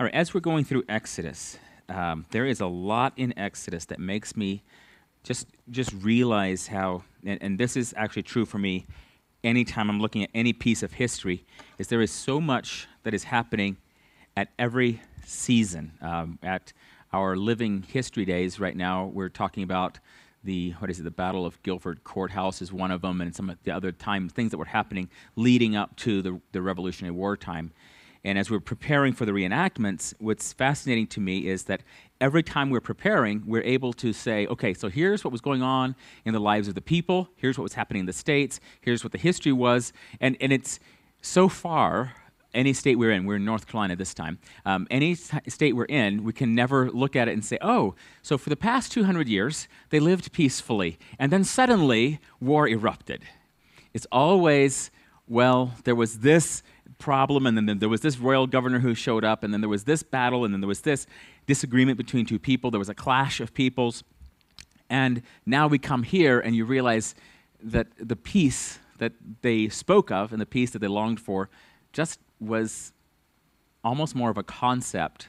All right, as we're going through Exodus, um, there is a lot in Exodus that makes me just just realize how, and, and this is actually true for me anytime I'm looking at any piece of history, is there is so much that is happening at every season. Um, at our living history days right now, we're talking about the what is it? The Battle of Guilford Courthouse is one of them, and some of the other time things that were happening leading up to the, the Revolutionary War time. And as we're preparing for the reenactments, what's fascinating to me is that every time we're preparing, we're able to say, okay, so here's what was going on in the lives of the people, here's what was happening in the states, here's what the history was. And, and it's so far, any state we're in, we're in North Carolina this time, um, any state we're in, we can never look at it and say, oh, so for the past 200 years, they lived peacefully, and then suddenly war erupted. It's always, well, there was this problem, and then there was this royal governor who showed up, and then there was this battle, and then there was this disagreement between two people. There was a clash of peoples. And now we come here, and you realize that the peace that they spoke of and the peace that they longed for just was almost more of a concept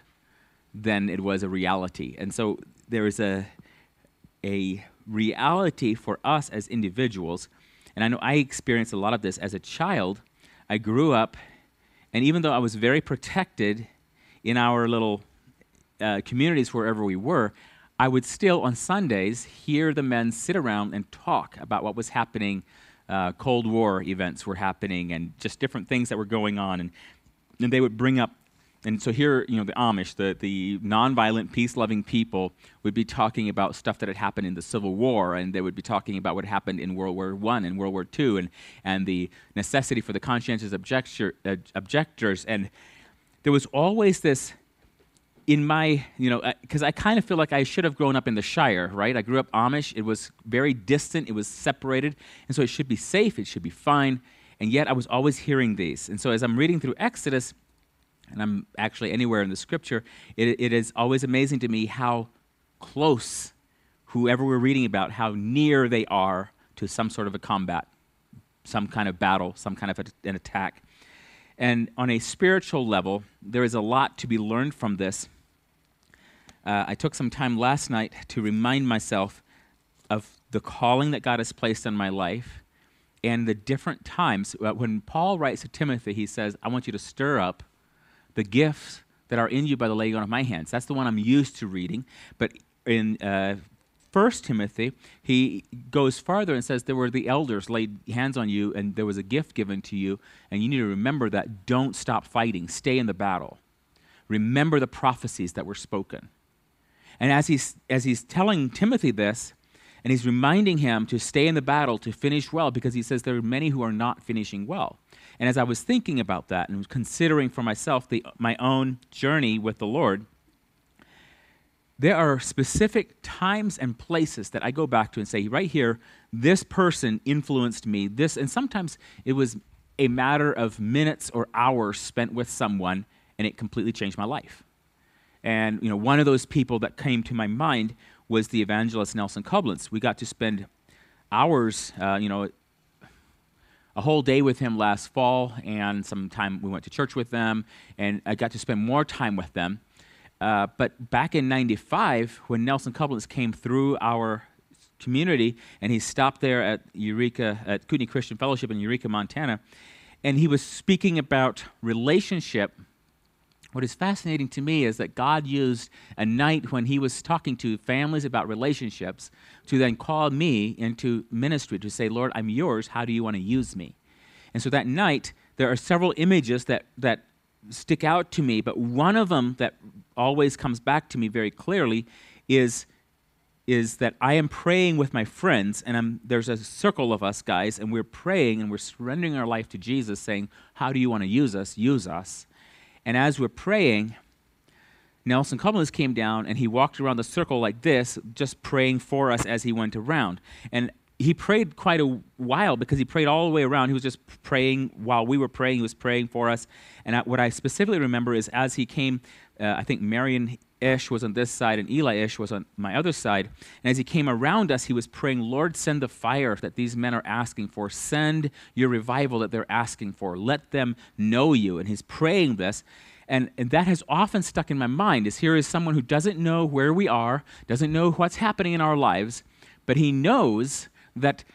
than it was a reality. And so there is a, a reality for us as individuals. And I know I experienced a lot of this as a child. I grew up and even though I was very protected in our little uh, communities wherever we were, I would still on Sundays hear the men sit around and talk about what was happening. Uh, Cold War events were happening and just different things that were going on. And, and they would bring up and so here, you know, the Amish, the, the nonviolent, peace-loving people would be talking about stuff that had happened in the Civil War, and they would be talking about what happened in World War One and World War Two, and and the necessity for the conscientious objector, uh, objectors. And there was always this in my, you know, because I kind of feel like I should have grown up in the Shire, right? I grew up Amish. It was very distant. It was separated, and so it should be safe. It should be fine. And yet, I was always hearing these. And so, as I'm reading through Exodus and I'm actually anywhere in the scripture, it, it is always amazing to me how close whoever we're reading about, how near they are to some sort of a combat, some kind of battle, some kind of a, an attack. And on a spiritual level, there is a lot to be learned from this. Uh, I took some time last night to remind myself of the calling that God has placed on my life and the different times. When Paul writes to Timothy, he says, I want you to stir up the gifts that are in you by the laying on of my hands. That's the one I'm used to reading. But in uh, 1 Timothy, he goes farther and says, There were the elders laid hands on you, and there was a gift given to you, and you need to remember that. Don't stop fighting, stay in the battle. Remember the prophecies that were spoken. And as he's, as he's telling Timothy this, and he's reminding him to stay in the battle, to finish well, because he says there are many who are not finishing well. And as I was thinking about that and considering for myself the, my own journey with the Lord, there are specific times and places that I go back to and say, right here, this person influenced me. This, and sometimes it was a matter of minutes or hours spent with someone, and it completely changed my life. And you know, one of those people that came to my mind was the evangelist Nelson Coblentz. We got to spend hours, uh, you know, a whole day with him last fall, and some time we went to church with them, and I got to spend more time with them. Uh, but back in 95, when Nelson Coblentz came through our community, and he stopped there at Eureka, at Kootenai Christian Fellowship in Eureka, Montana, and he was speaking about relationship. What is fascinating to me is that God used a night when he was talking to families about relationships to then call me into ministry to say, Lord, I'm yours. How do you want to use me? And so that night, there are several images that, that stick out to me, but one of them that always comes back to me very clearly is, is that I am praying with my friends, and I'm, there's a circle of us guys, and we're praying and we're surrendering our life to Jesus, saying, How do you want to use us? Use us. And as we're praying, Nelson Coblentz came down and he walked around the circle like this, just praying for us as he went around. And he prayed quite a while because he prayed all the way around. He was just praying while we were praying. He was praying for us. And what I specifically remember is as he came, uh, I think Marion Ish was on this side and Eli Ish was on my other side. And as he came around us, he was praying, Lord, send the fire that these men are asking for. Send your revival that they're asking for. Let them know you. And he's praying this. And, and that has often stuck in my mind is here is someone who doesn't know where we are, doesn't know what's happening in our lives, but he knows that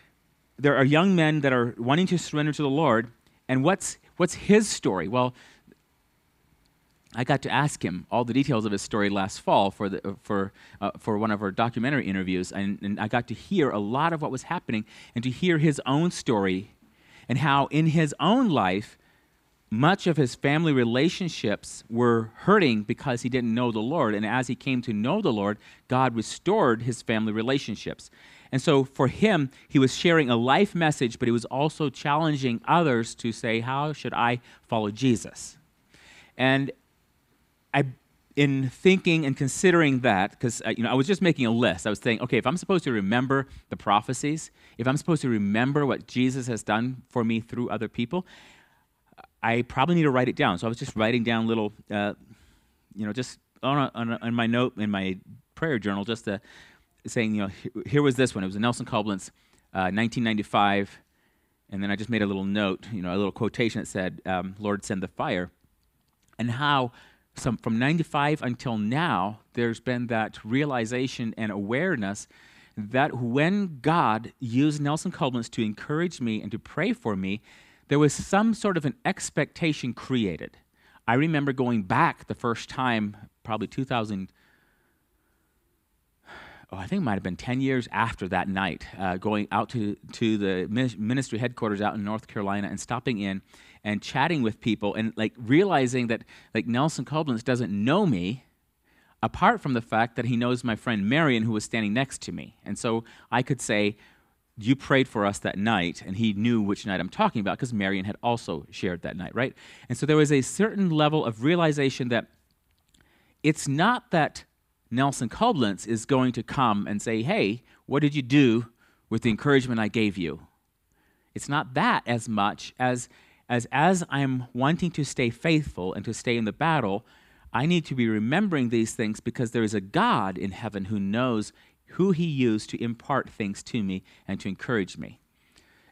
there are young men that are wanting to surrender to the Lord. And what's, what's his story? Well, I got to ask him all the details of his story last fall for, the, for, uh, for one of our documentary interviews, and, and I got to hear a lot of what was happening and to hear his own story and how in his own life, much of his family relationships were hurting because he didn't know the Lord. And as he came to know the Lord, God restored his family relationships. And so for him, he was sharing a life message, but he was also challenging others to say, How should I follow Jesus? And I, in thinking and considering that, because uh, you know, I was just making a list. I was saying, okay, if I'm supposed to remember the prophecies, if I'm supposed to remember what Jesus has done for me through other people, I probably need to write it down. So I was just writing down little, uh, you know, just on, a, on, a, on, my note in my prayer journal, just to, saying, you know, here was this one. It was a Nelson Coblentz, uh, 1995, and then I just made a little note, you know, a little quotation that said, um, "Lord, send the fire," and how some, from 95 until now, there's been that realization and awareness that when God used Nelson Coblentz to encourage me and to pray for me, there was some sort of an expectation created. I remember going back the first time, probably 2000. Oh, I think it might have been 10 years after that night, uh, going out to, to the ministry headquarters out in North Carolina and stopping in and chatting with people and like realizing that like Nelson Coblentz doesn't know me apart from the fact that he knows my friend Marion who was standing next to me. And so I could say, you prayed for us that night, and he knew which night I'm talking about because Marion had also shared that night, right? And so there was a certain level of realization that it's not that Nelson Coblentz is going to come and say, Hey, what did you do with the encouragement I gave you? It's not that as much as as as I'm wanting to stay faithful and to stay in the battle, I need to be remembering these things because there is a God in heaven who knows who he used to impart things to me and to encourage me.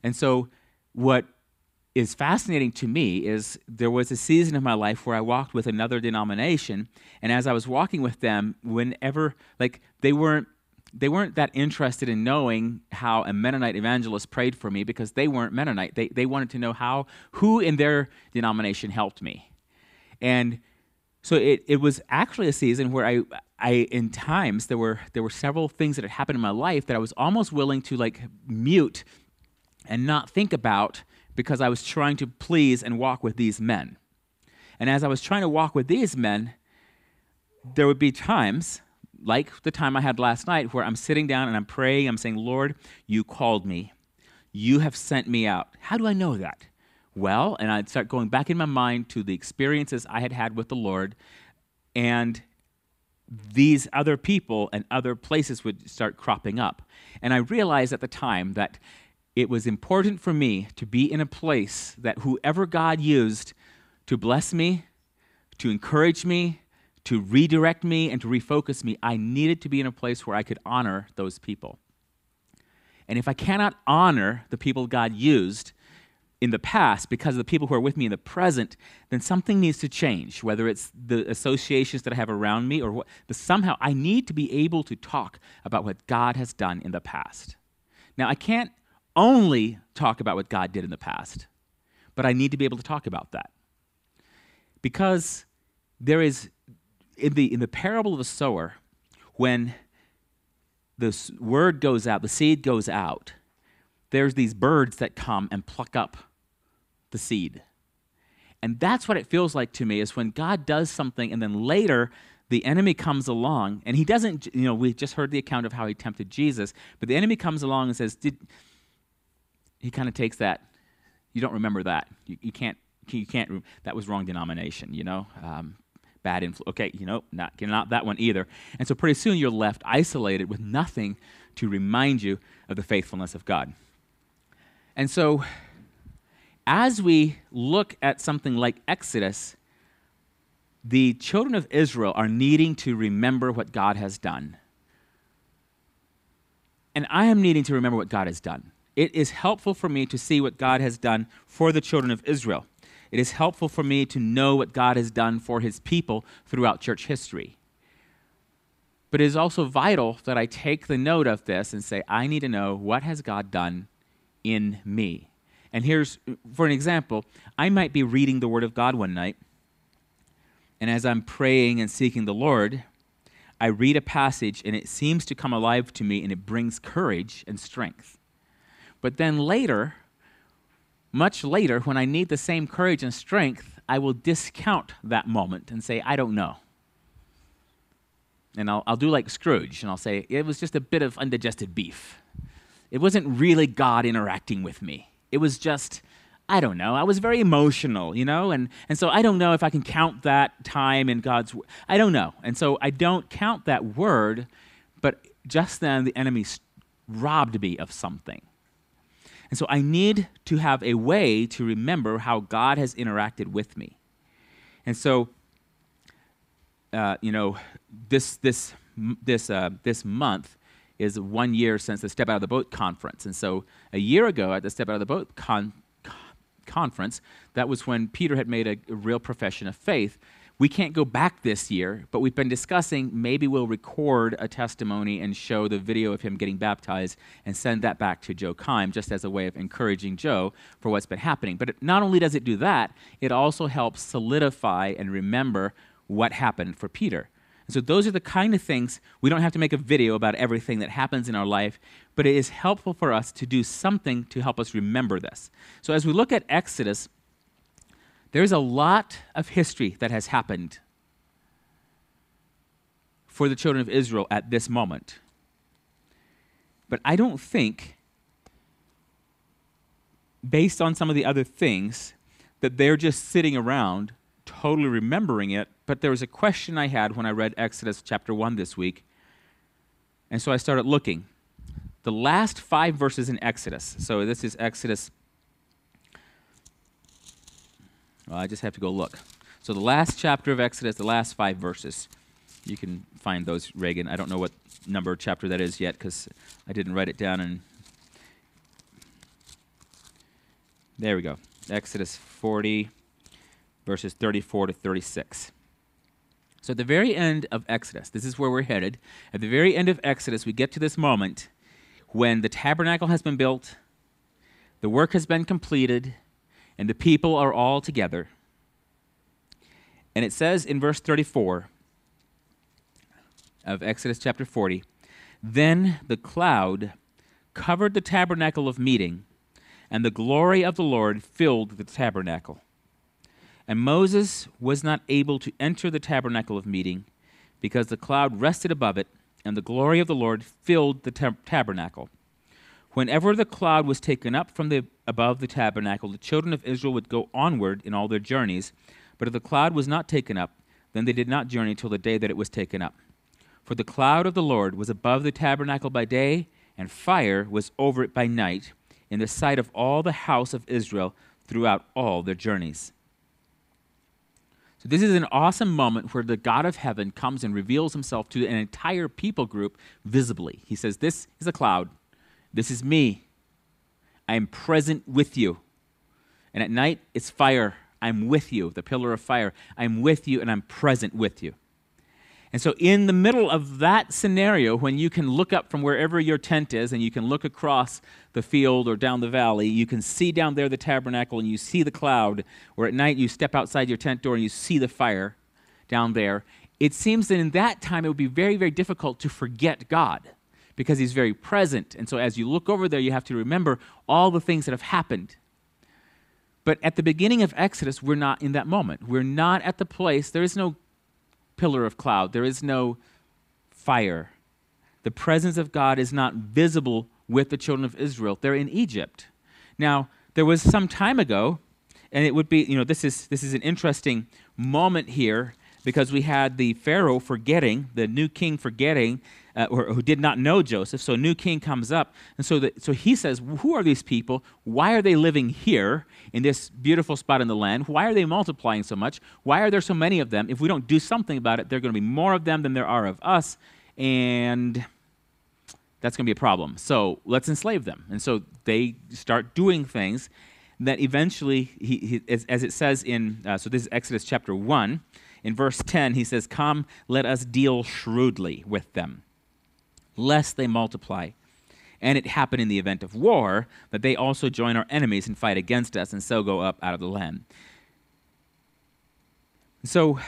And so, what is fascinating to me is there was a season of my life where I walked with another denomination, and as I was walking with them, whenever, like, they weren't. They weren't that interested in knowing how a Mennonite evangelist prayed for me because they weren't Mennonite. They, they wanted to know how, who in their denomination helped me. And so it, it was actually a season where I, I in times there were there were several things that had happened in my life that I was almost willing to like mute and not think about because I was trying to please and walk with these men. And as I was trying to walk with these men, there would be times like the time I had last night where I'm sitting down and I'm praying, I'm saying, "Lord, you called me. You have sent me out." How do I know that? Well, and I'd start going back in my mind to the experiences I had had with the Lord and these other people and other places would start cropping up. And I realized at the time that it was important for me to be in a place that whoever God used to bless me, to encourage me, to redirect me, and to refocus me, I needed to be in a place where I could honor those people. And if I cannot honor the people God used, in the past because of the people who are with me in the present, then something needs to change, whether it's the associations that I have around me or what. But somehow I need to be able to talk about what God has done in the past. Now, I can't only talk about what God did in the past, but I need to be able to talk about that. Because there is, in the, in the parable of the sower, when the word goes out, the seed goes out, there's these birds that come and pluck up the seed. And that's what it feels like to me is when God does something and then later the enemy comes along and he doesn't, you know, we just heard the account of how he tempted Jesus, but the enemy comes along and says, Did, he kind of takes that. You don't remember that. You, you can't, you can't, that was wrong denomination, you know, um, bad influence. Okay, you know, not, not that one either. And so pretty soon you're left isolated with nothing to remind you of the faithfulness of God. And so as we look at something like Exodus, the children of Israel are needing to remember what God has done. And I am needing to remember what God has done. It is helpful for me to see what God has done for the children of Israel. It is helpful for me to know what God has done for his people throughout church history. But it is also vital that I take the note of this and say, I need to know what has God done in me. And here's, for an example, I might be reading the Word of God one night, and as I'm praying and seeking the Lord, I read a passage and it seems to come alive to me and it brings courage and strength. But then later, much later, when I need the same courage and strength, I will discount that moment and say, I don't know. And I'll, I'll do like Scrooge, and I'll say, it was just a bit of undigested beef. It wasn't really God interacting with me. It was just, I don't know. I was very emotional, you know? And, and so I don't know if I can count that time in God's. I don't know. And so I don't count that word, but just then the enemy robbed me of something. And so I need to have a way to remember how God has interacted with me. And so uh, you know, this this this uh, this month is one year since the Step Out of the Boat conference, and so a year ago at the Step Out of the Boat con- conference, that was when Peter had made a, a real profession of faith. We can't go back this year, but we've been discussing maybe we'll record a testimony and show the video of him getting baptized and send that back to Joe Kime just as a way of encouraging Joe for what's been happening. But it, not only does it do that, it also helps solidify and remember what happened for Peter. And so those are the kind of things we don't have to make a video about everything that happens in our life, but it is helpful for us to do something to help us remember this. So as we look at Exodus, there's a lot of history that has happened for the children of Israel at this moment. But I don't think, based on some of the other things, that they're just sitting around totally remembering it, but there was a question I had when I read Exodus chapter 1 this week. And so I started looking. The last five verses in Exodus, so this is Exodus. Well, I just have to go look. So the last chapter of Exodus, the last five verses. You can find those, Reagan. I don't know what number chapter that is yet because I didn't write it down. And there we go. Exodus 40 verses 34 to 36. So at the very end of Exodus, this is where we're headed. At the very end of Exodus, we get to this moment when the tabernacle has been built, the work has been completed, and the people are all together. And it says in verse 34 of Exodus chapter 40 Then the cloud covered the tabernacle of meeting, and the glory of the Lord filled the tabernacle. And Moses was not able to enter the tabernacle of meeting because the cloud rested above it, and the glory of the Lord filled the tab- tabernacle. Whenever the cloud was taken up from the above the tabernacle, the children of Israel would go onward in all their journeys. But if the cloud was not taken up, then they did not journey till the day that it was taken up. For the cloud of the Lord was above the tabernacle by day, and fire was over it by night, in the sight of all the house of Israel throughout all their journeys. So, this is an awesome moment where the God of heaven comes and reveals himself to an entire people group visibly. He says, This is a cloud. This is me. I am present with you. And at night, it's fire. I'm with you, the pillar of fire. I'm with you and I'm present with you. And so, in the middle of that scenario, when you can look up from wherever your tent is and you can look across the field or down the valley, you can see down there the tabernacle and you see the cloud, or at night you step outside your tent door and you see the fire down there. It seems that in that time it would be very, very difficult to forget God because He's very present. And so, as you look over there, you have to remember all the things that have happened. But at the beginning of Exodus, we're not in that moment. We're not at the place, there is no pillar of cloud, there is no fire. The presence of God is not visible with the children of Israel. They're in Egypt. Now, there was some time ago, and it would be, you know, this is this is an interesting moment here because we had the Pharaoh forgetting, the new king forgetting, uh, or who did not know Joseph. So a new king comes up, and so the, so he says, "Who are these people? Why are they living here in this beautiful spot in the land? Why are they multiplying so much? Why are there so many of them? If we don't do something about it, there are going to be more of them than there are of us, and that's going to be a problem. So let's enslave them." And so they start doing things. that eventually, he, he as, as, it says in, uh, so this is Exodus chapter 1, in verse 10, he says, Come, let us deal shrewdly with them, lest they multiply. And it happen in the event of war that they also join our enemies and fight against us, and so go up out of the land. So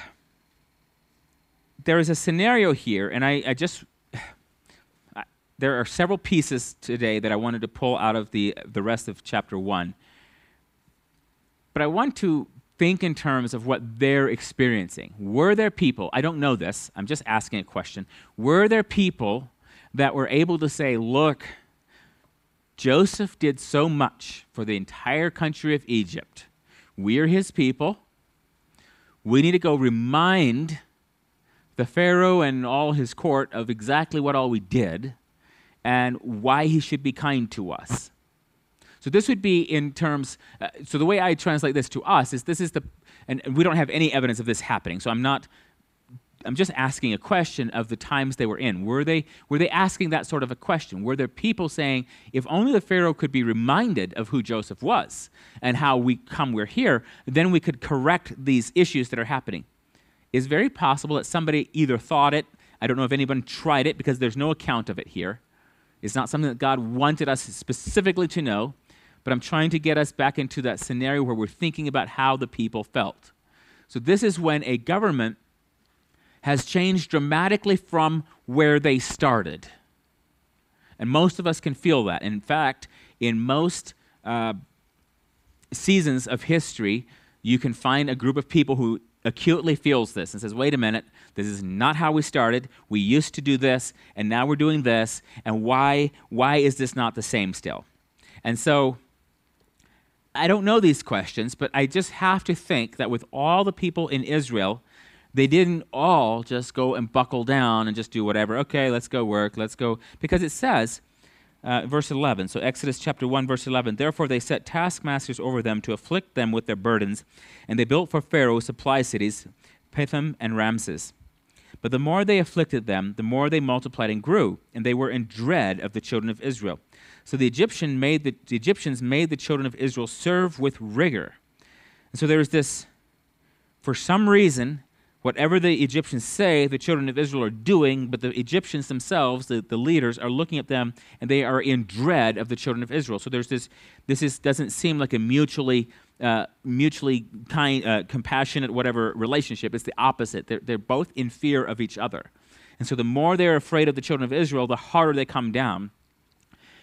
there is a scenario here, and I, I just there are several pieces today that I wanted to pull out of the the rest of chapter one. But I want to think in terms of what they're experiencing. Were there people, I don't know this, I'm just asking a question. Were there people that were able to say, look, Joseph did so much for the entire country of Egypt. We're his people. We need to go remind the Pharaoh and all his court of exactly what all we did and why he should be kind to us. So this would be in terms. Uh, so the way I translate this to us is this is the, and we don't have any evidence of this happening. So I'm not. I'm just asking a question of the times they were in. Were they were they asking that sort of a question? Were there people saying, if only the Pharaoh could be reminded of who Joseph was and how we come we're here, then we could correct these issues that are happening? It's very possible that somebody either thought it. I don't know if anyone tried it because there's no account of it here. It's not something that God wanted us specifically to know but I'm trying to get us back into that scenario where we're thinking about how the people felt. So, this is when a government has changed dramatically from where they started. And most of us can feel that. In fact, in most uh, seasons of history, you can find a group of people who acutely feels this and says, wait a minute, this is not how we started. We used to do this, and now we're doing this, and why, why is this not the same still? And so I don't know these questions, but I just have to think that with all the people in Israel, they didn't all just go and buckle down and just do whatever. Okay, let's go work, let's go. Because it says, uh, verse 11, so Exodus chapter 1, verse 11, therefore they set taskmasters over them to afflict them with their burdens, and they built for Pharaoh supply cities, Pithom and Ramses. But the more they afflicted them, the more they multiplied and grew, and they were in dread of the children of Israel. So the, Egyptian made the, the Egyptians made the children of Israel serve with rigor. And so there's this, for some reason, whatever the Egyptians say, the children of Israel are doing, but the Egyptians themselves, the, the leaders, are looking at them and they are in dread of the children of Israel. So there's this, this is, doesn't seem like a mutually, uh, mutually kind, uh, compassionate, whatever relationship. It's the opposite. They're, they're both in fear of each other. And so the more they're afraid of the children of Israel, the harder they come down.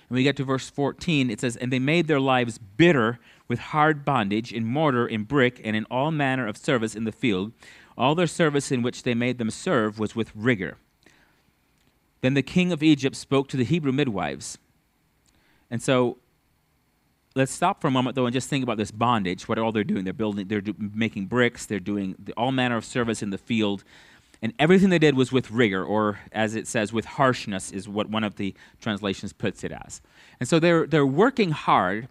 When we get to verse 14, it says, And they made their lives bitter with hard bondage in mortar, in brick, and in all manner of service in the field. All their service in which they made them serve was with rigor. Then the king of Egypt spoke to the Hebrew midwives. And so let's stop for a moment though and just think about this bondage what all they're doing they're building they're do, making bricks they're doing all manner of service in the field and everything they did was with rigor, or as it says, with harshness, is what one of the translations puts it as. And so they're, they're working hard,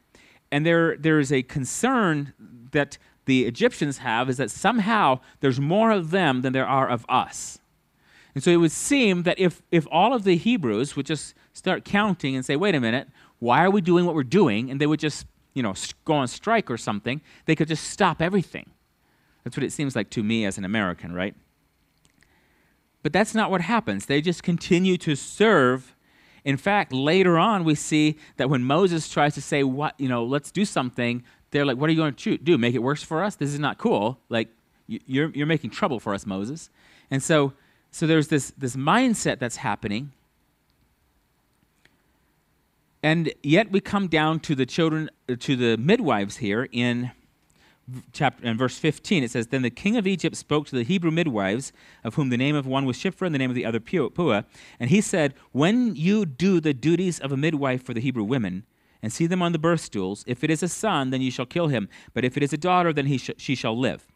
and there, there is a concern that the Egyptians have is that somehow there's more of them than there are of us. And so it would seem that if, if all of the Hebrews would just start counting and say, wait a minute, why are we doing what we're doing? And they would just, you know, go on strike or something, they could just stop everything. That's what it seems like to me as an American, right? But that's not what happens. They just continue to serve. In fact, later on, we see that when Moses tries to say, "What you know, let's do something," they're like, "What are you going to do? Make it worse for us? This is not cool. Like, you're you're making trouble for us, Moses." And so, so there's this this mindset that's happening. And yet we come down to the children, to the midwives here in chapter in verse 15 it says then the king of egypt spoke to the hebrew midwives of whom the name of one was shiphrah and the name of the other puah and he said when you do the duties of a midwife for the hebrew women and see them on the birth stools. If it is a son then you shall kill him but if it is a daughter then he sh- she shall live.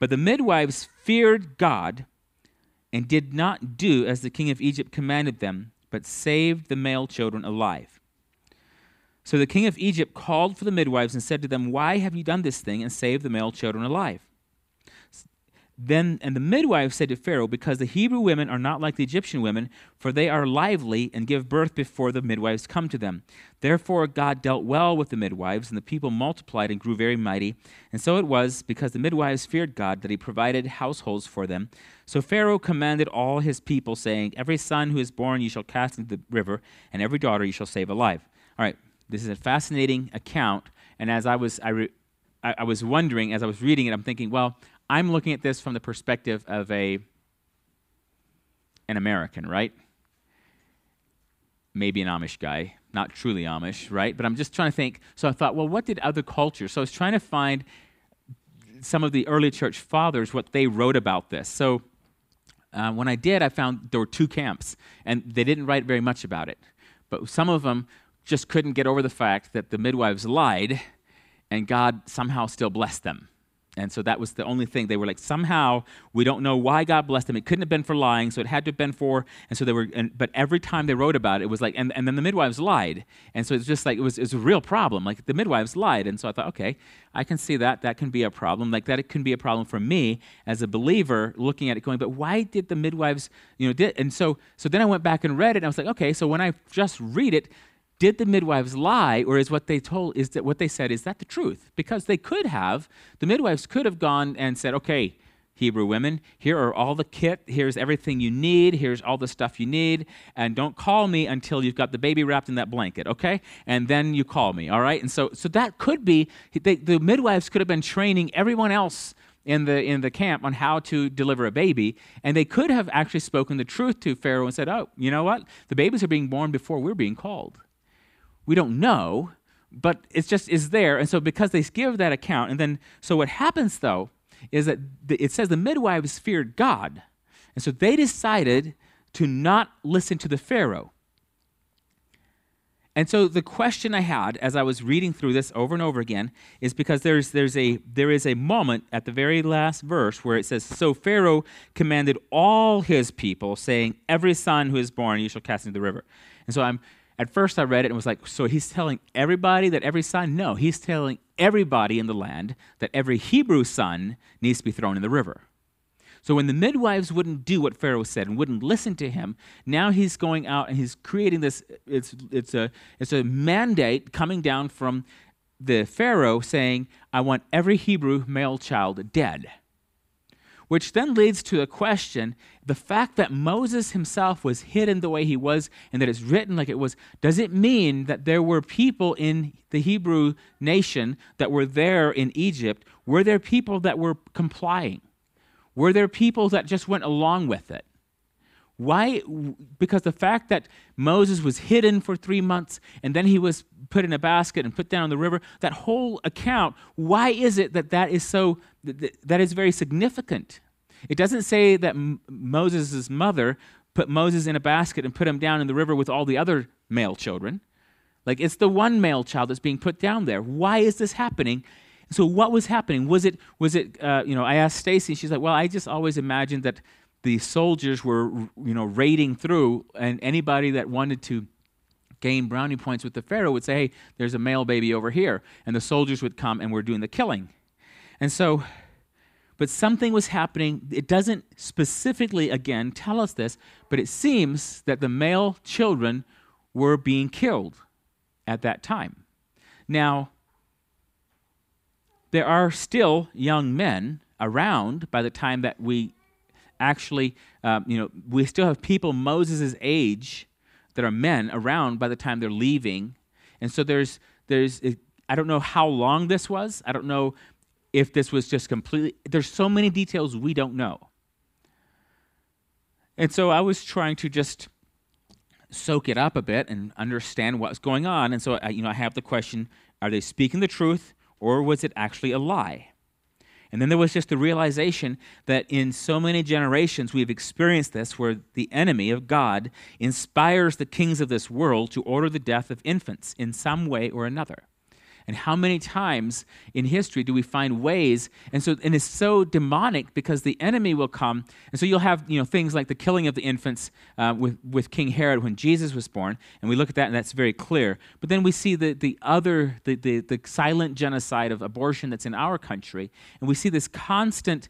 But the midwives feared god and did not do as the king of egypt commanded them but saved the male children alive. So the king of Egypt called for the midwives and said to them, Why have you done this thing and saved the male children alive? Then and the midwives said to Pharaoh, Because the Hebrew women are not like the Egyptian women, for they are lively and give birth before the midwives come to them. Therefore God dealt well with the midwives, and the people multiplied and grew very mighty. And so it was, because the midwives feared God, that he provided households for them. So Pharaoh commanded all his people, saying, Every son who is born you shall cast into the river, and every daughter you shall save alive. All right, this is a fascinating account. And as I was, I, re, I, I was wondering, as I was reading it, I'm thinking, well, I'm looking at this from the perspective of a an American, right? Maybe an Amish guy, not truly Amish, right? But I'm just trying to think. So I thought, well, what did other cultures? So I was trying to find some of the early church fathers what they wrote about this. So uh, when I did, I found there were two camps, and they didn't write very much about it. But some of them just couldn't get over the fact that the midwives lied, and God somehow still blessed them. And so that was the only thing. They were like, somehow, we don't know why God blessed them. It couldn't have been for lying, so it had to have been for. And so they were, and, but every time they wrote about it, it was like, and, and then the midwives lied. And so it's just like, it was, it was a real problem. Like the midwives lied. And so I thought, okay, I can see that. That can be a problem. Like that, it can be a problem for me as a believer looking at it going, but why did the midwives, you know, did, and so, so then I went back and read it, and I was like, okay, so when I just read it, did the midwives lie or is what they told is that what they said is that the truth? Because they could have the midwives could have gone and said okay hebrew women here are all the kit here's everything you need here's all the stuff you need and don't call me until you've got the baby wrapped in that blanket okay? And then you call me all right? And so so that could be they, the midwives could have been training everyone else in the in the camp on how to deliver a baby and they could have actually spoken the truth to pharaoh and said oh you know what? The babies are being born before we're being called we don't know, but it's just is there. And so because they give that account, and then so what happens though is that the, it says the midwives feared God, and so they decided to not listen to the Pharaoh. And so the question I had as I was reading through this over and over again is because there's, there's a, there is a moment at the very last verse where it says, So Pharaoh commanded all his people, saying, Every son who is born you shall cast into the river. And so I'm at first I read it and was like, so he's telling everybody that every son? No, he's telling everybody in the land that every Hebrew son needs to be thrown in the river. So when the midwives wouldn't do what Pharaoh said and wouldn't listen to him, now he's going out and he's creating this it's it's a it's a mandate coming down from the Pharaoh saying, I want every Hebrew male child dead. Which then leads to a question the fact that Moses himself was hidden the way he was and that it's written like it was, does it mean that there were people in the Hebrew nation that were there in Egypt? Were there people that were complying? Were there people that just went along with it? Why? Because the fact that Moses was hidden for three months and then he was put in a basket and put down in the river, that whole account, why is it that that is so, that is very significant? It doesn't say that Moses' mother put Moses in a basket and put him down in the river with all the other male children. Like it's the one male child that's being put down there. Why is this happening? So what was happening? Was it was it uh, you know? I asked Stacy. She's like, well, I just always imagined that the soldiers were you know raiding through, and anybody that wanted to gain brownie points with the pharaoh would say, hey, there's a male baby over here, and the soldiers would come and we're doing the killing. And so but something was happening. It doesn't specifically, again, tell us this, but it seems that the male children were being killed at that time. Now, there are still young men around by the time that we actually, um, you know, we still have people Moses' age that are men around by the time they're leaving. And so there's, there's, I don't know how long this was. I don't know if this was just completely, there's so many details we don't know. And so I was trying to just soak it up a bit and understand what's going on. And so, I, you know, I have the question are they speaking the truth or was it actually a lie? And then there was just the realization that in so many generations we've experienced this where the enemy of God inspires the kings of this world to order the death of infants in some way or another. And how many times in history do we find ways? And so, and it's so demonic because the enemy will come. And so you'll have, you know, things like the killing of the infants uh, with, with King Herod when Jesus was born. And we look at that and that's very clear. But then we see the, the other, the, the, the silent genocide of abortion that's in our country. And we see this constant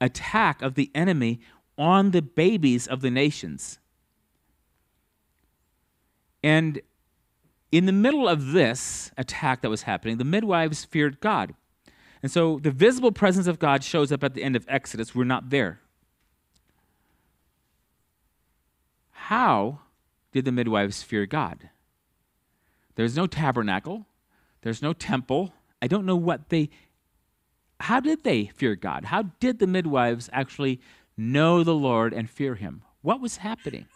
attack of the enemy on the babies of the nations. And in the middle of this attack that was happening, the midwives feared God. And so the visible presence of God shows up at the end of Exodus. We're not there. How did the midwives fear God? There's no tabernacle, there's no temple. I don't know what they how did they fear God? How did the midwives actually know the Lord and fear him? What was happening?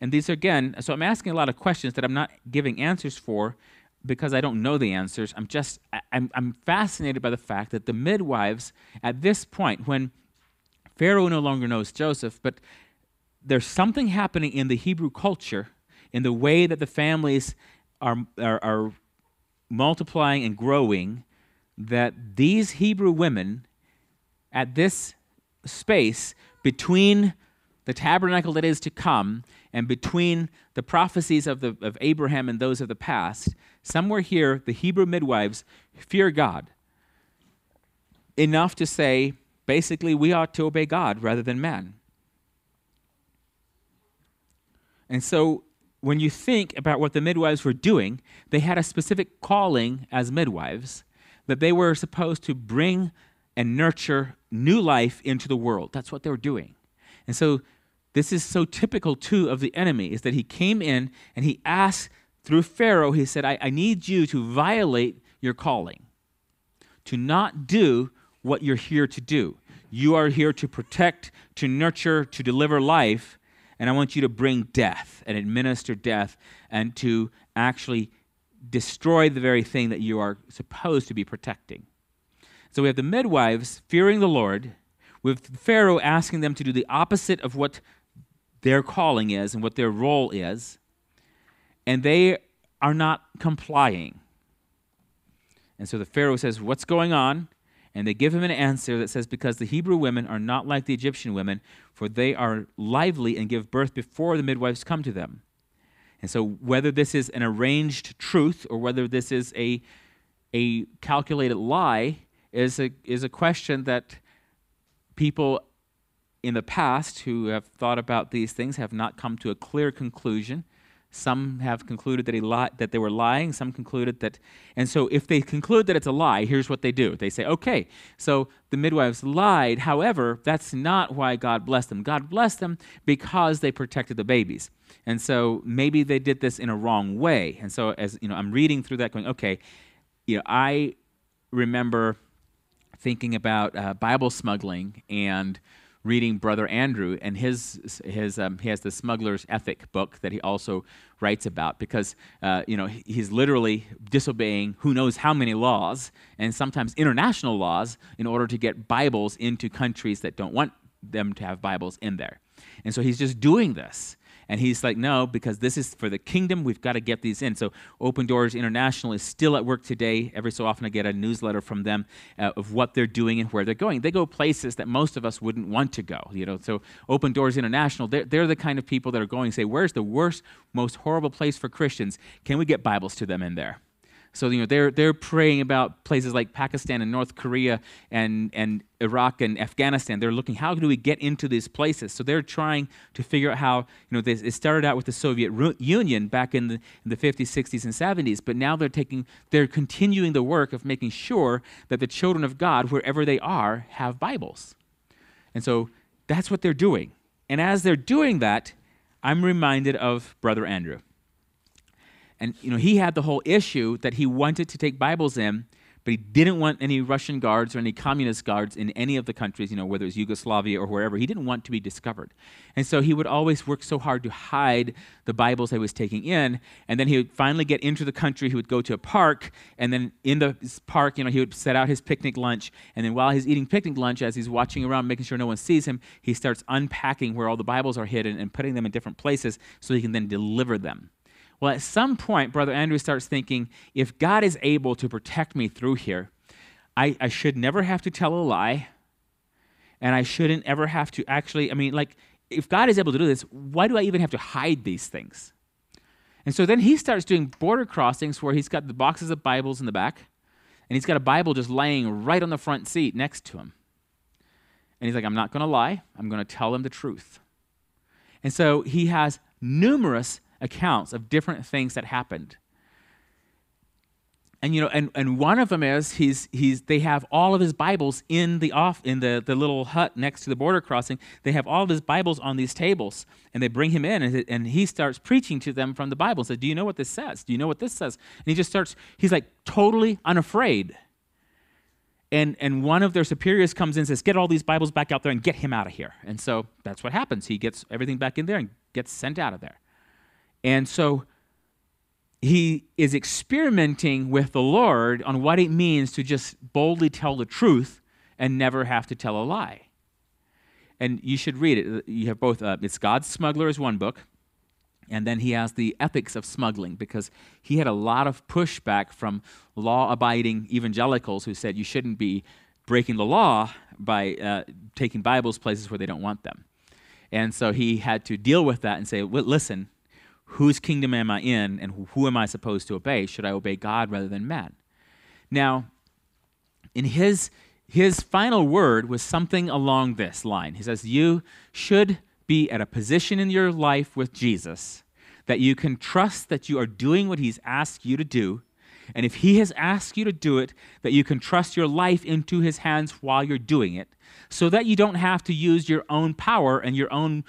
And these are again, so I'm asking a lot of questions that I'm not giving answers for because I don't know the answers. I'm just I'm, I'm fascinated by the fact that the midwives at this point, when Pharaoh no longer knows Joseph, but there's something happening in the Hebrew culture, in the way that the families are, are, are multiplying and growing, that these Hebrew women at this space between the tabernacle that is to come and between the prophecies of, the, of Abraham and those of the past, somewhere here, the Hebrew midwives fear God enough to say, basically, we ought to obey God rather than man. And so when you think about what the midwives were doing, they had a specific calling as midwives that they were supposed to bring and nurture new life into the world. That's what they were doing. And so this is so typical too of the enemy is that he came in and he asked through Pharaoh, he said, I, I need you to violate your calling, to not do what you're here to do. You are here to protect, to nurture, to deliver life and I want you to bring death and administer death and to actually destroy the very thing that you are supposed to be protecting. So we have the midwives fearing the Lord, with Pharaoh asking them to do the opposite of what their calling is and what their role is, and they are not complying. And so the Pharaoh says, What's going on? And they give him an answer that says, Because the Hebrew women are not like the Egyptian women, for they are lively and give birth before the midwives come to them. And so, whether this is an arranged truth or whether this is a, a calculated lie is a, is a question that people in the past who have thought about these things have not come to a clear conclusion. Some have concluded that, he li- that they were lying. Some concluded that. And so, if they conclude that it's a lie, here's what they do they say, okay, so the midwives lied. However, that's not why God blessed them. God blessed them because they protected the babies. And so, maybe they did this in a wrong way. And so, as you know, I'm reading through that going, okay, you know, I remember thinking about uh, Bible smuggling and reading Brother Andrew and his his um, he has the Smuggler's Ethic book that he also writes about because uh, you know he's literally disobeying who knows how many laws and sometimes international laws in order to get Bibles into countries that don't want them to have Bibles in there, and so he's just doing this and he's like, no, because this is for the kingdom. We've got to get these in. So Open Doors International is still at work today. Every so often I get a newsletter from them uh, of what they're doing and where they're going. They go places that most of us wouldn't want to go. You know, so Open Doors International, they're, they're the kind of people that are going say, where's the worst, most horrible place for Christians? Can we get Bibles to them in there? So you know they're they're praying about places like Pakistan and North Korea and and Iraq and Afghanistan. They're looking how do we get into these places. So they're trying to figure out how you know they, it started out with the Soviet Union back in the, in the 50s, 60s, and 70s, but now they're taking they're continuing the work of making sure that the children of God wherever they are have Bibles, and so that's what they're doing. And as they're doing that, I'm reminded of Brother Andrew. And you know, he had the whole issue that he wanted to take Bibles in, but he didn't want any Russian guards or any communist guards in any of the countries, you know, whether it's Yugoslavia or wherever. He didn't want to be discovered. And so he would always work so hard to hide the Bibles he was taking in. And then he would finally get into the country. He would go to a park. And then in the park, you know, he would set out his picnic lunch. And then while he's eating picnic lunch, as he's watching around, making sure no one sees him, he starts unpacking where all the Bibles are hidden and putting them in different places so he can then deliver them. Well, at some point, Brother Andrew starts thinking if God is able to protect me through here, I, I should never have to tell a lie. And I shouldn't ever have to actually, I mean, like, if God is able to do this, why do I even have to hide these things? And so then he starts doing border crossings where he's got the boxes of Bibles in the back, and he's got a Bible just laying right on the front seat next to him. And he's like, I'm not going to lie. I'm going to tell them the truth. And so he has numerous accounts of different things that happened. And you know and, and one of them is he's he's they have all of his bibles in the off in the, the little hut next to the border crossing. They have all of his bibles on these tables and they bring him in and, and he starts preaching to them from the bible. And says do you know what this says? Do you know what this says? And he just starts he's like totally unafraid. And and one of their superiors comes in and says get all these bibles back out there and get him out of here. And so that's what happens. He gets everything back in there and gets sent out of there and so he is experimenting with the Lord on what it means to just boldly tell the truth and never have to tell a lie. And you should read it. You have both, uh, it's God's Smuggler is one book, and then he has the ethics of smuggling because he had a lot of pushback from law abiding evangelicals who said you shouldn't be breaking the law by uh, taking Bibles places where they don't want them. And so he had to deal with that and say, listen, whose kingdom am I in and who am I supposed to obey? Should I obey God rather than man? Now, in his his final word was something along this line. He says, You should be at a position in your life with Jesus that you can trust that you are doing what he's asked you to do. And if he has asked you to do it, that you can trust your life into his hands while you're doing it, so that you don't have to use your own power and your own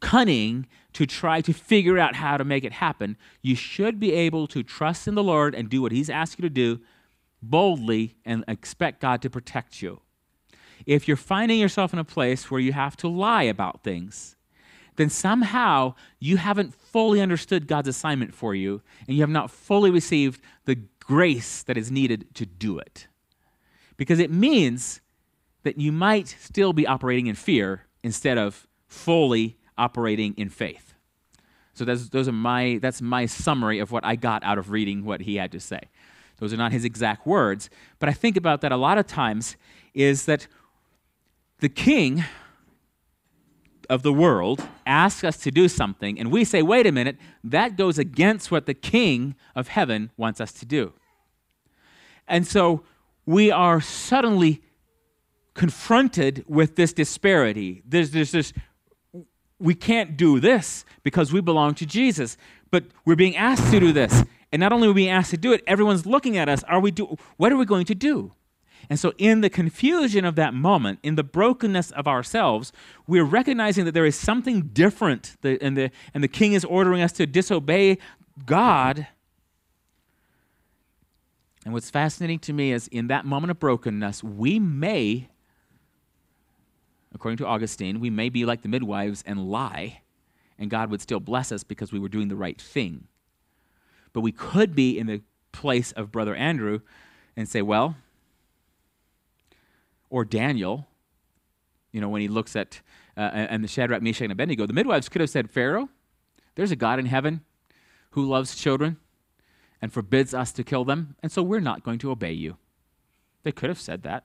cunning to try to figure out how to make it happen. You should be able to trust in the Lord and do what He's asked you to do boldly and expect God to protect you. If you're finding yourself in a place where you have to lie about things, then somehow you haven't fully understood God's assignment for you and you have not fully received the grace that is needed to do it. Because it means that you might still be operating in fear instead of fully operating in faith. So that's, those are my, that's my summary of what I got out of reading what he had to say. Those are not his exact words, but I think about that a lot of times is that the king of the world asks us to do something, and we say, wait a minute, that goes against what the king of heaven wants us to do. And so we are suddenly confronted with this disparity. There's, there's this we can't do this because we belong to Jesus. But we're being asked to do this. And not only are we being asked to do it, everyone's looking at us. Are we do what are we going to do? And so in the confusion of that moment, in the brokenness of ourselves, we're recognizing that there is something different and the, and the king is ordering us to disobey God. And what's fascinating to me is in that moment of brokenness, we may according to Augustine, we may be like the midwives and lie, and God would still bless us because we were doing the right thing. But we could be in the place of Brother Andrew and say, well, or Daniel, you know, when he looks at, uh, and the Shadrach, Meshach, and Abednego, the midwives could have said, Pharaoh, there's a God in heaven who loves children and forbids us to kill them, and so we're not going to obey you. They could have said that.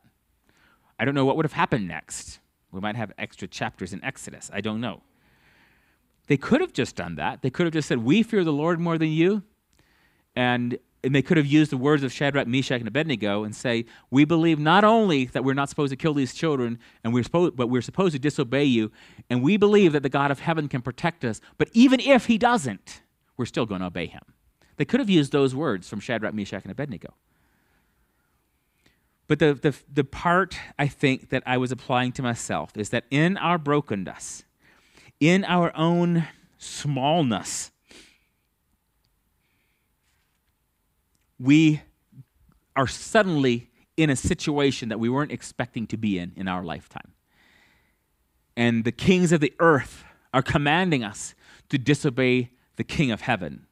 I don't know what would have happened next. We might have extra chapters in Exodus. I don't know. They could have just done that. They could have just said, We fear the Lord more than you. And, and they could have used the words of Shadrach, Meshach, and Abednego and say, We believe not only that we're not supposed to kill these children, and we're but we're supposed to disobey you, and we believe that the God of heaven can protect us, but even if he doesn't, we're still going to obey him. They could have used those words from Shadrach, Meshach, and Abednego. But the, the, the part I think that I was applying to myself is that in our brokenness, in our own smallness, we are suddenly in a situation that we weren't expecting to be in in our lifetime. And the kings of the earth are commanding us to disobey the king of heaven.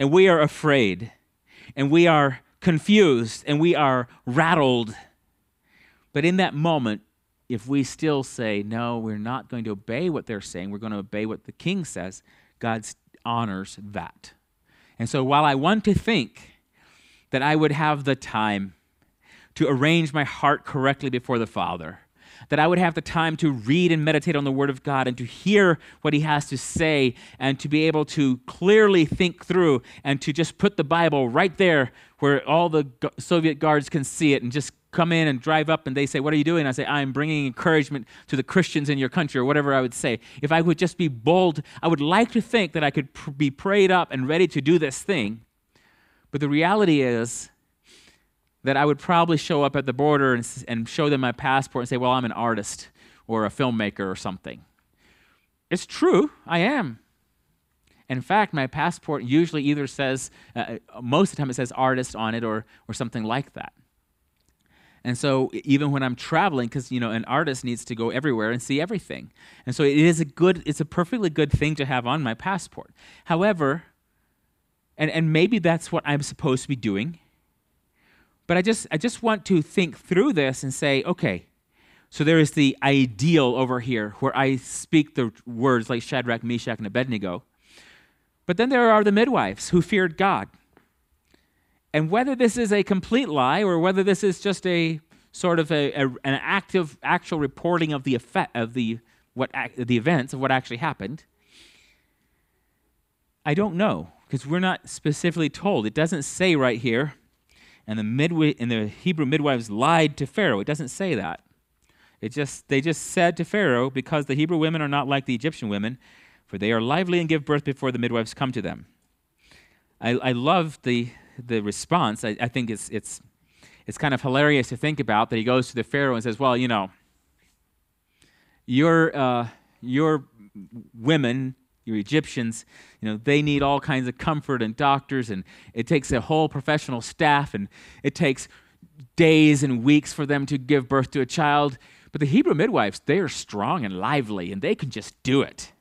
And we are afraid, and we are confused and we are rattled. But in that moment, if we still say, no, we're not going to obey what they're saying, we're going to obey what the king says, God honors that. And so while I want to think that I would have the time to arrange my heart correctly before the Father, that I would have the time to read and meditate on the Word of God and to hear what He has to say and to be able to clearly think through and to just put the Bible right there where all the Soviet guards can see it and just come in and drive up and they say, What are you doing? I say, I'm bringing encouragement to the Christians in your country, or whatever I would say. If I would just be bold, I would like to think that I could pr- be prayed up and ready to do this thing. But the reality is that I would probably show up at the border and, and show them my passport and say, Well, I'm an artist or a filmmaker or something. It's true, I am. In fact, my passport usually either says, uh, most of the time it says artist on it or, or something like that. And so even when I'm traveling, because you know an artist needs to go everywhere and see everything, and so it is a good, it's a perfectly good thing to have on my passport. However, and and maybe that's what I'm supposed to be doing, but I just I just want to think through this and say, okay, so there is the ideal over here where I speak the words like Shadrach, Meshach, and Abednego, but then there are the midwives who feared God. And whether this is a complete lie or whether this is just a sort of a, a, an active, actual reporting of the effect of the what the events of what actually happened, I don't know because we're not specifically told. It doesn't say right here, and the midwi- and the Hebrew midwives lied to Pharaoh. It doesn't say that. It just they just said to Pharaoh because the Hebrew women are not like the Egyptian women, for they are lively and give birth before the midwives come to them. I, I love the, the response. I, I think it's, it's, it's kind of hilarious to think about that he goes to the Pharaoh and says, Well, you know, your, uh, your women, your Egyptians, you know, they need all kinds of comfort and doctors, and it takes a whole professional staff, and it takes days and weeks for them to give birth to a child. But the Hebrew midwives, they are strong and lively, and they can just do it.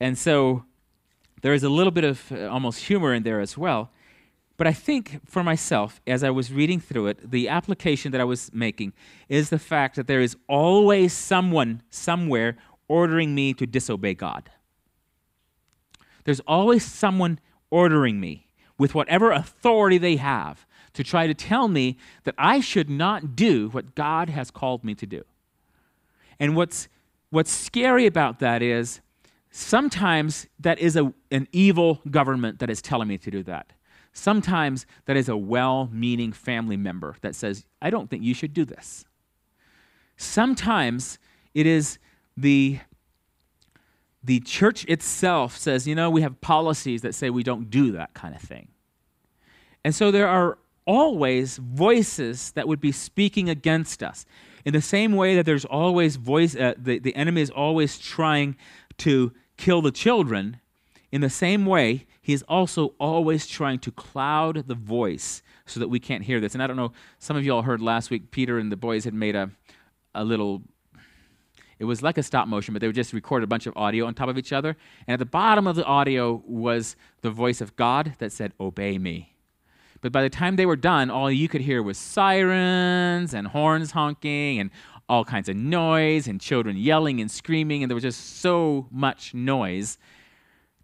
And so there is a little bit of uh, almost humor in there as well. But I think for myself, as I was reading through it, the application that I was making is the fact that there is always someone somewhere ordering me to disobey God. There's always someone ordering me with whatever authority they have to try to tell me that I should not do what God has called me to do. And what's, what's scary about that is Sometimes that is a, an evil government that is telling me to do that. Sometimes that is a well meaning family member that says, I don't think you should do this. Sometimes it is the, the church itself says, you know, we have policies that say we don't do that kind of thing. And so there are always voices that would be speaking against us. In the same way that there's always voice, uh, the, the enemy is always trying to kill the children, in the same way, he is also always trying to cloud the voice so that we can't hear this. And I don't know, some of you all heard last week, Peter and the boys had made a, a little, it was like a stop motion, but they would just record a bunch of audio on top of each other. And at the bottom of the audio was the voice of God that said, Obey me. But by the time they were done, all you could hear was sirens and horns honking and all kinds of noise and children yelling and screaming, and there was just so much noise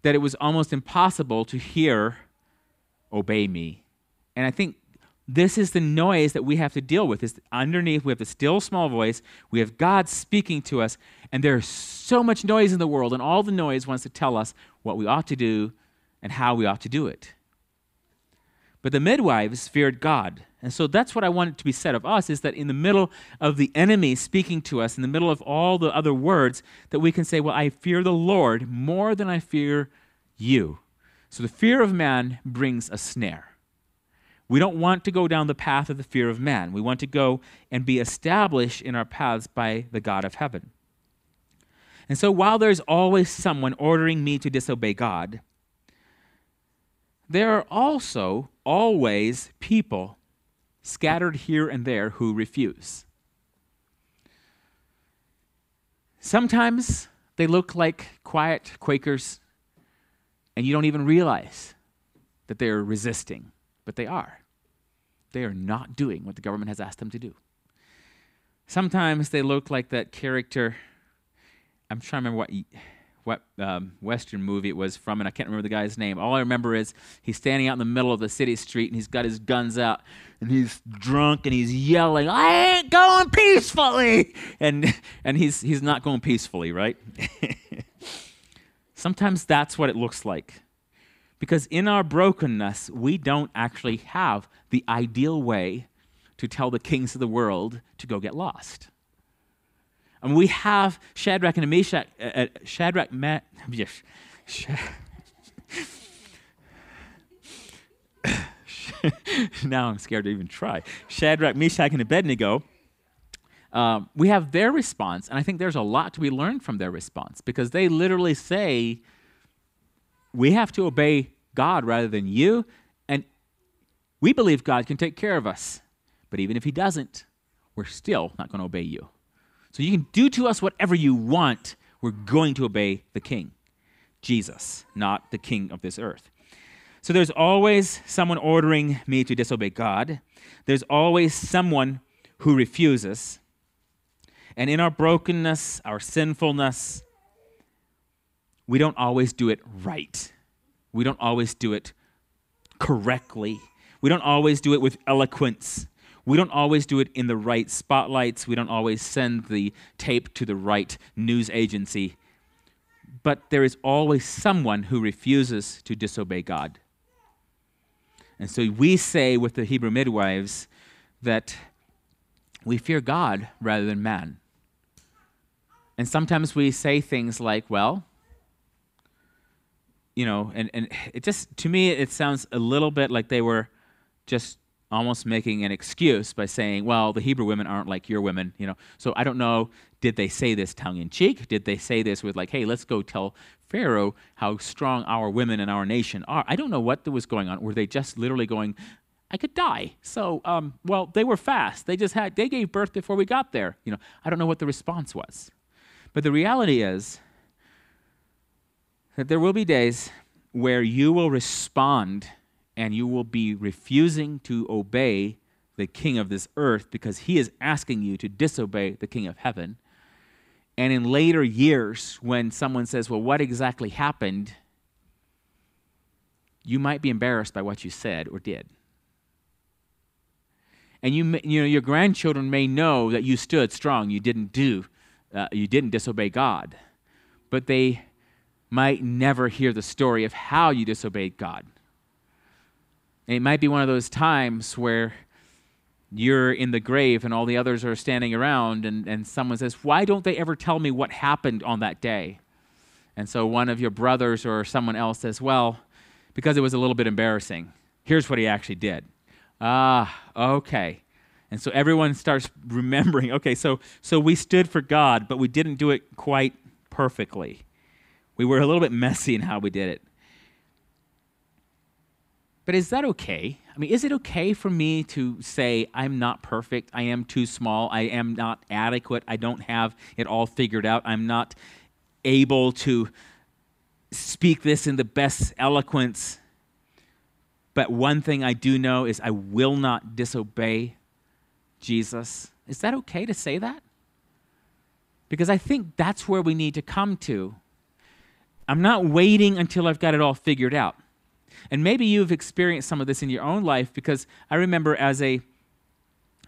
that it was almost impossible to hear, Obey me. And I think this is the noise that we have to deal with. Is underneath we have the still small voice, we have God speaking to us, and there's so much noise in the world, and all the noise wants to tell us what we ought to do and how we ought to do it. But the midwives feared God. And so that's what I want to be said of us is that in the middle of the enemy speaking to us, in the middle of all the other words, that we can say, Well, I fear the Lord more than I fear you. So the fear of man brings a snare. We don't want to go down the path of the fear of man. We want to go and be established in our paths by the God of heaven. And so while there's always someone ordering me to disobey God, there are also always people scattered here and there who refuse. Sometimes they look like quiet Quakers, and you don't even realize that they're resisting, but they are. They are not doing what the government has asked them to do. Sometimes they look like that character. I'm trying to remember what what um, Western movie it was from, and I can't remember the guy's name. All I remember is he's standing out in the middle of the city street, and he's got his guns out, and he's drunk, and he's yelling, "I ain't going peacefully," and and he's he's not going peacefully, right? Sometimes that's what it looks like, because in our brokenness, we don't actually have the ideal way to tell the kings of the world to go get lost. And we have Shadrach and Meshach, uh, uh, Shadrach, Ma- now I'm scared to even try. Shadrach, Meshach, and Abednego. Um, we have their response, and I think there's a lot to be learned from their response because they literally say, We have to obey God rather than you, and we believe God can take care of us. But even if He doesn't, we're still not going to obey you. So you can do to us whatever you want, we're going to obey the King, Jesus, not the King of this earth. So there's always someone ordering me to disobey God. There's always someone who refuses. And in our brokenness, our sinfulness, we don't always do it right. We don't always do it correctly. We don't always do it with eloquence. We don't always do it in the right spotlights. We don't always send the tape to the right news agency. But there is always someone who refuses to disobey God. And so we say with the Hebrew midwives that we fear God rather than man. And sometimes we say things like, well, you know, and, and it just, to me, it sounds a little bit like they were just almost making an excuse by saying, well, the Hebrew women aren't like your women, you know. So I don't know, did they say this tongue in cheek? Did they say this with like, hey, let's go tell Pharaoh how strong our women and our nation are? I don't know what was going on. Were they just literally going, I could die. So, um, well, they were fast. They just had, they gave birth before we got there. You know, I don't know what the response was. But the reality is that there will be days where you will respond and you will be refusing to obey the king of this earth because he is asking you to disobey the king of heaven. And in later years, when someone says, Well, what exactly happened? you might be embarrassed by what you said or did. And you, you know, your grandchildren may know that you stood strong, you didn't do, uh, you didn't disobey God. But they might never hear the story of how you disobeyed God. And it might be one of those times where you're in the grave and all the others are standing around, and, and someone says, Why don't they ever tell me what happened on that day? And so one of your brothers or someone else says, Well, because it was a little bit embarrassing. Here's what he actually did. Ah, okay. And so everyone starts remembering, okay, so so we stood for God, but we didn't do it quite perfectly. We were a little bit messy in how we did it. But is that okay? I mean, is it okay for me to say, I'm not perfect, I am too small, I am not adequate, I don't have it all figured out, I'm not able to speak this in the best eloquence? But one thing I do know is I will not disobey Jesus. Is that okay to say that? Because I think that's where we need to come to. I'm not waiting until I've got it all figured out. And maybe you've experienced some of this in your own life because I remember as a,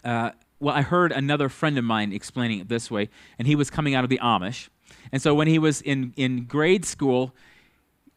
uh, well, I heard another friend of mine explaining it this way, and he was coming out of the Amish. And so when he was in, in grade school,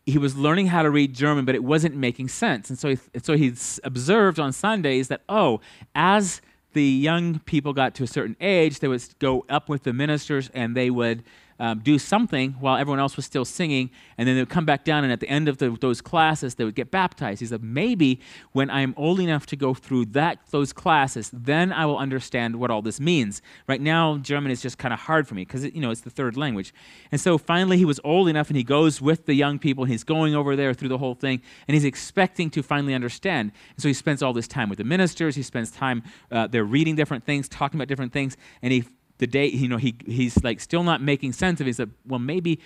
he was learning how to read German, but it wasn't making sense. And so he, so he observed on Sundays that, oh, as the young people got to a certain age, they would go up with the ministers and they would um, do something while everyone else was still singing, and then they would come back down, and at the end of the, those classes, they would get baptized. He said, maybe when I'm old enough to go through that those classes, then I will understand what all this means. Right now, German is just kind of hard for me because you know it's the third language. And so finally, he was old enough, and he goes with the young people, and he's going over there through the whole thing, and he's expecting to finally understand. And so he spends all this time with the ministers. He spends time uh, they're reading different things, talking about different things, and he the day, you know, he, he's like still not making sense of it. He said, well, maybe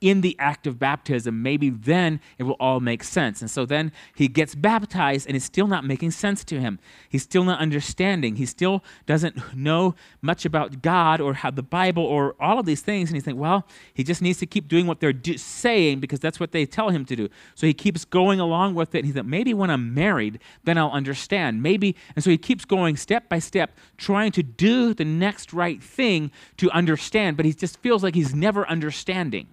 in the act of baptism, maybe then it will all make sense. And so then he gets baptized and it's still not making sense to him. He's still not understanding. He still doesn't know much about God or how the Bible or all of these things. And he's thinking, well, he just needs to keep doing what they're do- saying because that's what they tell him to do. So he keeps going along with it. And he said, maybe when I'm married, then I'll understand. Maybe. And so he keeps going step by step, trying to do the next right thing to understand, but he just feels like he's never understanding.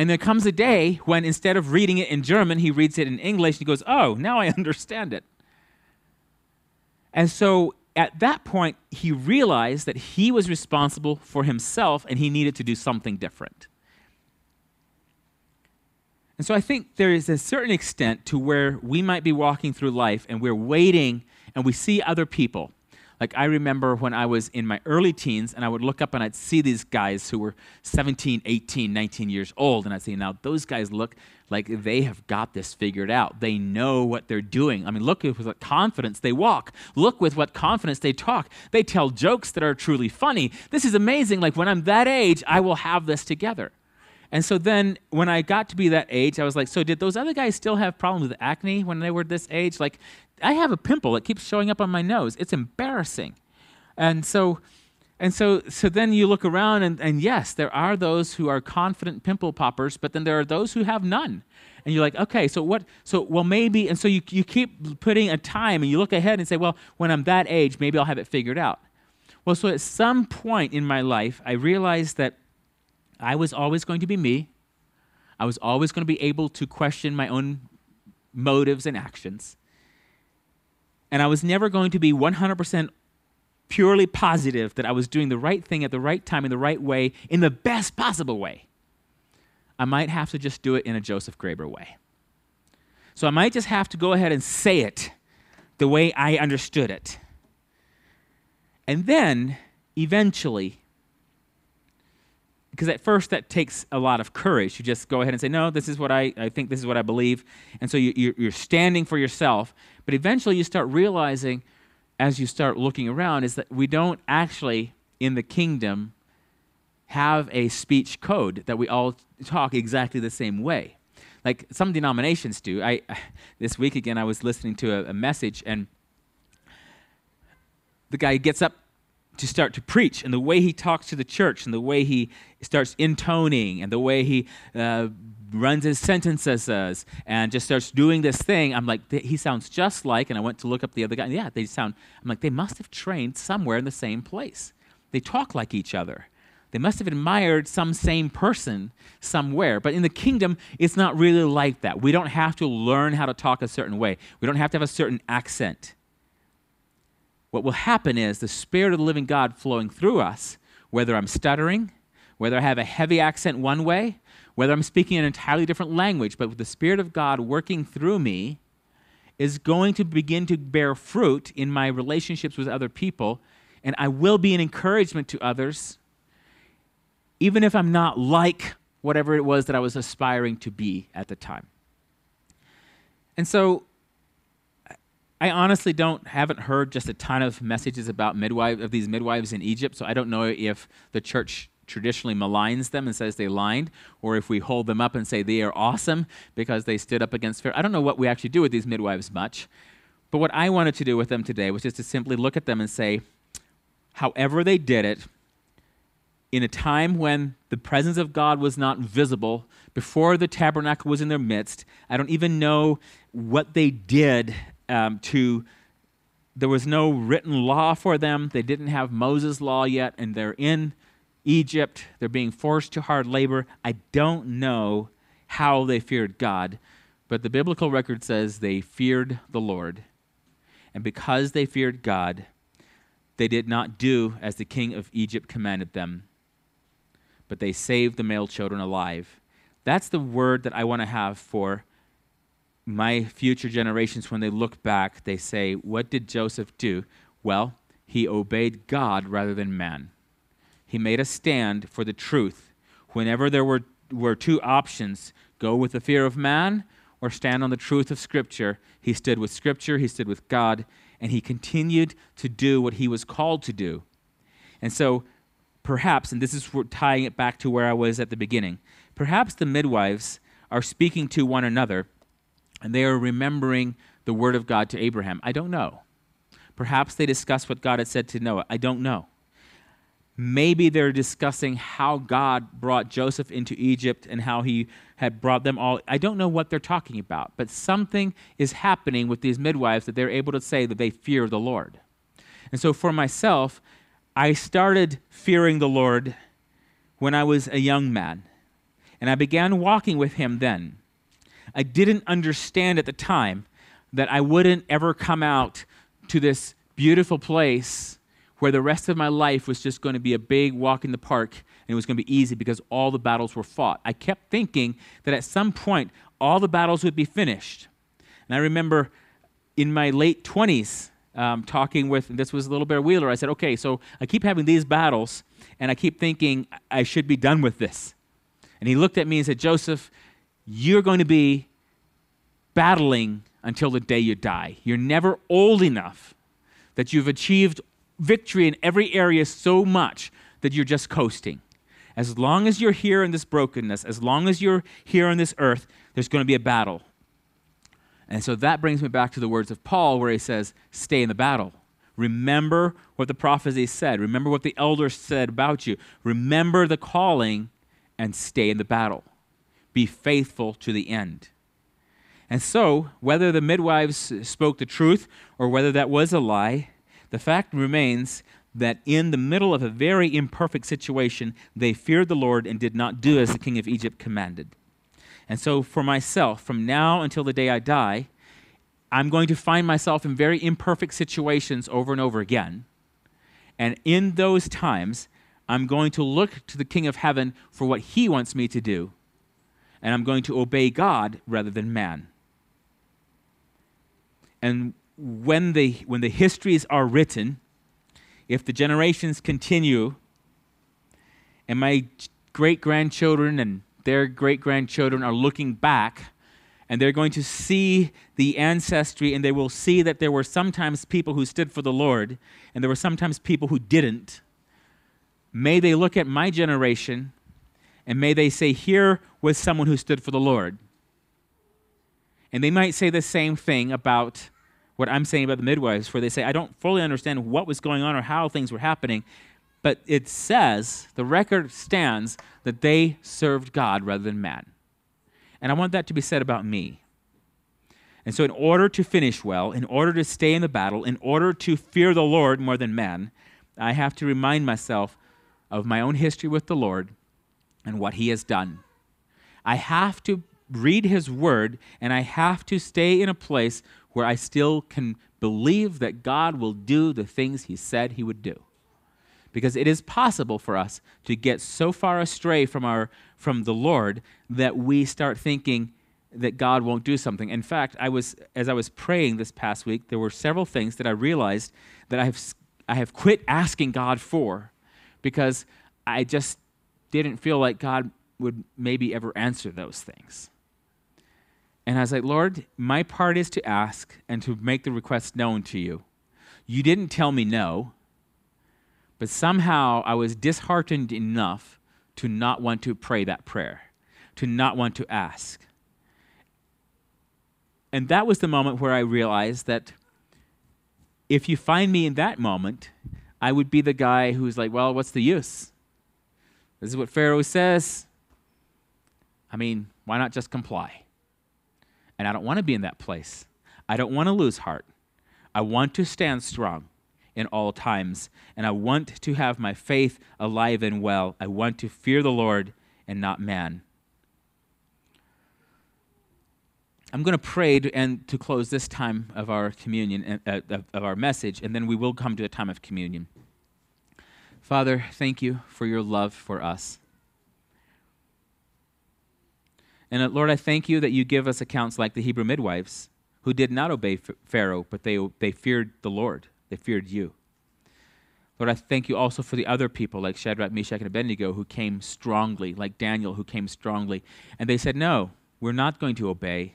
And there comes a day when instead of reading it in German, he reads it in English and he goes, Oh, now I understand it. And so at that point, he realized that he was responsible for himself and he needed to do something different. And so I think there is a certain extent to where we might be walking through life and we're waiting and we see other people. Like I remember when I was in my early teens and I would look up and I'd see these guys who were 17, 18, 19 years old and I'd say, now those guys look like they have got this figured out. They know what they're doing. I mean, look with what confidence they walk. Look with what confidence they talk. They tell jokes that are truly funny. This is amazing. Like when I'm that age, I will have this together. And so then when I got to be that age, I was like, so did those other guys still have problems with acne when they were this age? Like, I have a pimple that keeps showing up on my nose. It's embarrassing. And so and so so then you look around and, and yes, there are those who are confident pimple poppers, but then there are those who have none. And you're like, okay, so what so well maybe and so you, you keep putting a time and you look ahead and say, well, when I'm that age, maybe I'll have it figured out. Well, so at some point in my life, I realized that I was always going to be me. I was always going to be able to question my own motives and actions. And I was never going to be 100% purely positive that I was doing the right thing at the right time in the right way, in the best possible way. I might have to just do it in a Joseph Graber way. So I might just have to go ahead and say it the way I understood it. And then, eventually, because at first that takes a lot of courage. You just go ahead and say, No, this is what I, I think, this is what I believe. And so you, you're standing for yourself. But eventually you start realizing, as you start looking around, is that we don't actually, in the kingdom, have a speech code that we all talk exactly the same way. Like some denominations do. I, this week again, I was listening to a, a message, and the guy gets up to start to preach and the way he talks to the church and the way he starts intoning and the way he uh, runs his sentences and just starts doing this thing i'm like he sounds just like and i went to look up the other guy yeah they sound i'm like they must have trained somewhere in the same place they talk like each other they must have admired some same person somewhere. But in the kingdom, it's not really like that. We don't have to learn how to talk a certain way, we don't have to have a certain accent what will happen is the Spirit of the living God flowing through us, whether I'm stuttering, whether I have a heavy accent one way, whether I'm speaking an entirely different language, but with the Spirit of God working through me, is going to begin to bear fruit in my relationships with other people, and I will be an encouragement to others, even if I'm not like whatever it was that I was aspiring to be at the time. And so I honestly don't haven't heard just a ton of messages about midwives of these midwives in Egypt, so I don't know if the church traditionally maligns them and says they lied, or if we hold them up and say they are awesome because they stood up against Pharaoh. I don't know what we actually do with these midwives much. But what I wanted to do with them today was just to simply look at them and say, however they did it, in a time when the presence of God was not visible, before the tabernacle was in their midst, I don't even know what they did um, to there was no written law for them. They didn't have Moses' law yet, and they're in Egypt. They're being forced to hard labor. I don't know how they feared God, but the biblical record says they feared the Lord. And because they feared God, they did not do as the king of Egypt commanded them, but they saved the male children alive. That's the word that I want to have for my future generations, when they look back, they say, What did Joseph do? Well, he obeyed God rather than man. He made a stand for the truth. Whenever there were, were two options go with the fear of man or stand on the truth of Scripture, he stood with Scripture, he stood with God, and he continued to do what he was called to do. And so, perhaps, and this is tying it back to where I was at the beginning, perhaps the midwives are speaking to one another and they are remembering the word of God to Abraham. I don't know. Perhaps they discuss what God had said to Noah. I don't know. Maybe they're discussing how God brought Joseph into Egypt and how he had brought them all. I don't know what they're talking about, but something is happening with these midwives that they're able to say that they fear the Lord. And so for myself, I started fearing the Lord when I was a young man. And I began walking with him then. I didn't understand at the time that I wouldn't ever come out to this beautiful place where the rest of my life was just going to be a big walk in the park and it was going to be easy because all the battles were fought. I kept thinking that at some point all the battles would be finished. And I remember in my late 20s um, talking with, this was little Bear Wheeler, I said, okay, so I keep having these battles and I keep thinking I should be done with this. And he looked at me and said, Joseph, you're going to be battling until the day you die. You're never old enough that you've achieved victory in every area so much that you're just coasting. As long as you're here in this brokenness, as long as you're here on this earth, there's going to be a battle. And so that brings me back to the words of Paul, where he says, Stay in the battle. Remember what the prophecy said. Remember what the elders said about you. Remember the calling and stay in the battle. Be faithful to the end. And so, whether the midwives spoke the truth or whether that was a lie, the fact remains that in the middle of a very imperfect situation, they feared the Lord and did not do as the king of Egypt commanded. And so, for myself, from now until the day I die, I'm going to find myself in very imperfect situations over and over again. And in those times, I'm going to look to the King of Heaven for what he wants me to do. And I'm going to obey God rather than man. And when the, when the histories are written, if the generations continue, and my great grandchildren and their great grandchildren are looking back, and they're going to see the ancestry, and they will see that there were sometimes people who stood for the Lord, and there were sometimes people who didn't. May they look at my generation, and may they say, Here was someone who stood for the Lord. And they might say the same thing about what I'm saying about the midwives, where they say, I don't fully understand what was going on or how things were happening, but it says, the record stands, that they served God rather than man. And I want that to be said about me. And so, in order to finish well, in order to stay in the battle, in order to fear the Lord more than man, I have to remind myself of my own history with the Lord and what He has done. I have to read His Word, and I have to stay in a place where I still can believe that God will do the things He said He would do. Because it is possible for us to get so far astray from, our, from the Lord that we start thinking that God won't do something. In fact, I was, as I was praying this past week, there were several things that I realized that I have, I have quit asking God for because I just didn't feel like God would maybe ever answer those things. And I was like, Lord, my part is to ask and to make the request known to you. You didn't tell me no, but somehow I was disheartened enough to not want to pray that prayer, to not want to ask. And that was the moment where I realized that if you find me in that moment, I would be the guy who's like, well, what's the use? This is what Pharaoh says. I mean, why not just comply? And I don't want to be in that place. I don't want to lose heart. I want to stand strong in all times. And I want to have my faith alive and well. I want to fear the Lord and not man. I'm going to pray to, and to close this time of our communion, uh, of our message, and then we will come to a time of communion. Father, thank you for your love for us. And uh, Lord, I thank you that you give us accounts like the Hebrew midwives who did not obey Pharaoh, but they, they feared the Lord. They feared you. Lord, I thank you also for the other people like Shadrach, Meshach, and Abednego who came strongly, like Daniel who came strongly. And they said, No, we're not going to obey.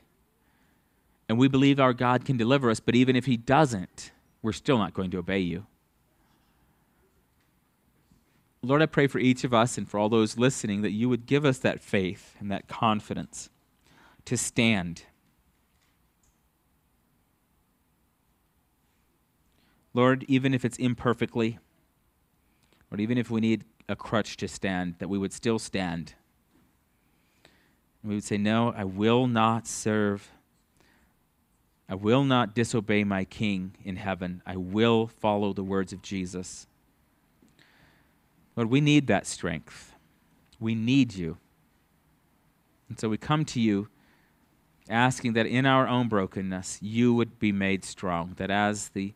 And we believe our God can deliver us, but even if he doesn't, we're still not going to obey you. Lord, I pray for each of us and for all those listening that you would give us that faith and that confidence to stand. Lord, even if it's imperfectly, or even if we need a crutch to stand, that we would still stand. And we would say, No, I will not serve. I will not disobey my King in heaven. I will follow the words of Jesus. Lord, we need that strength. We need you. And so we come to you asking that in our own brokenness, you would be made strong, that as the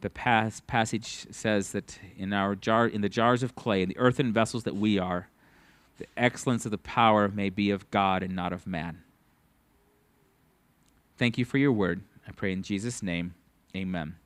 the pas- passage says that in our jar, in the jars of clay, in the earthen vessels that we are, the excellence of the power may be of God and not of man. Thank you for your word. I pray in Jesus' name, amen.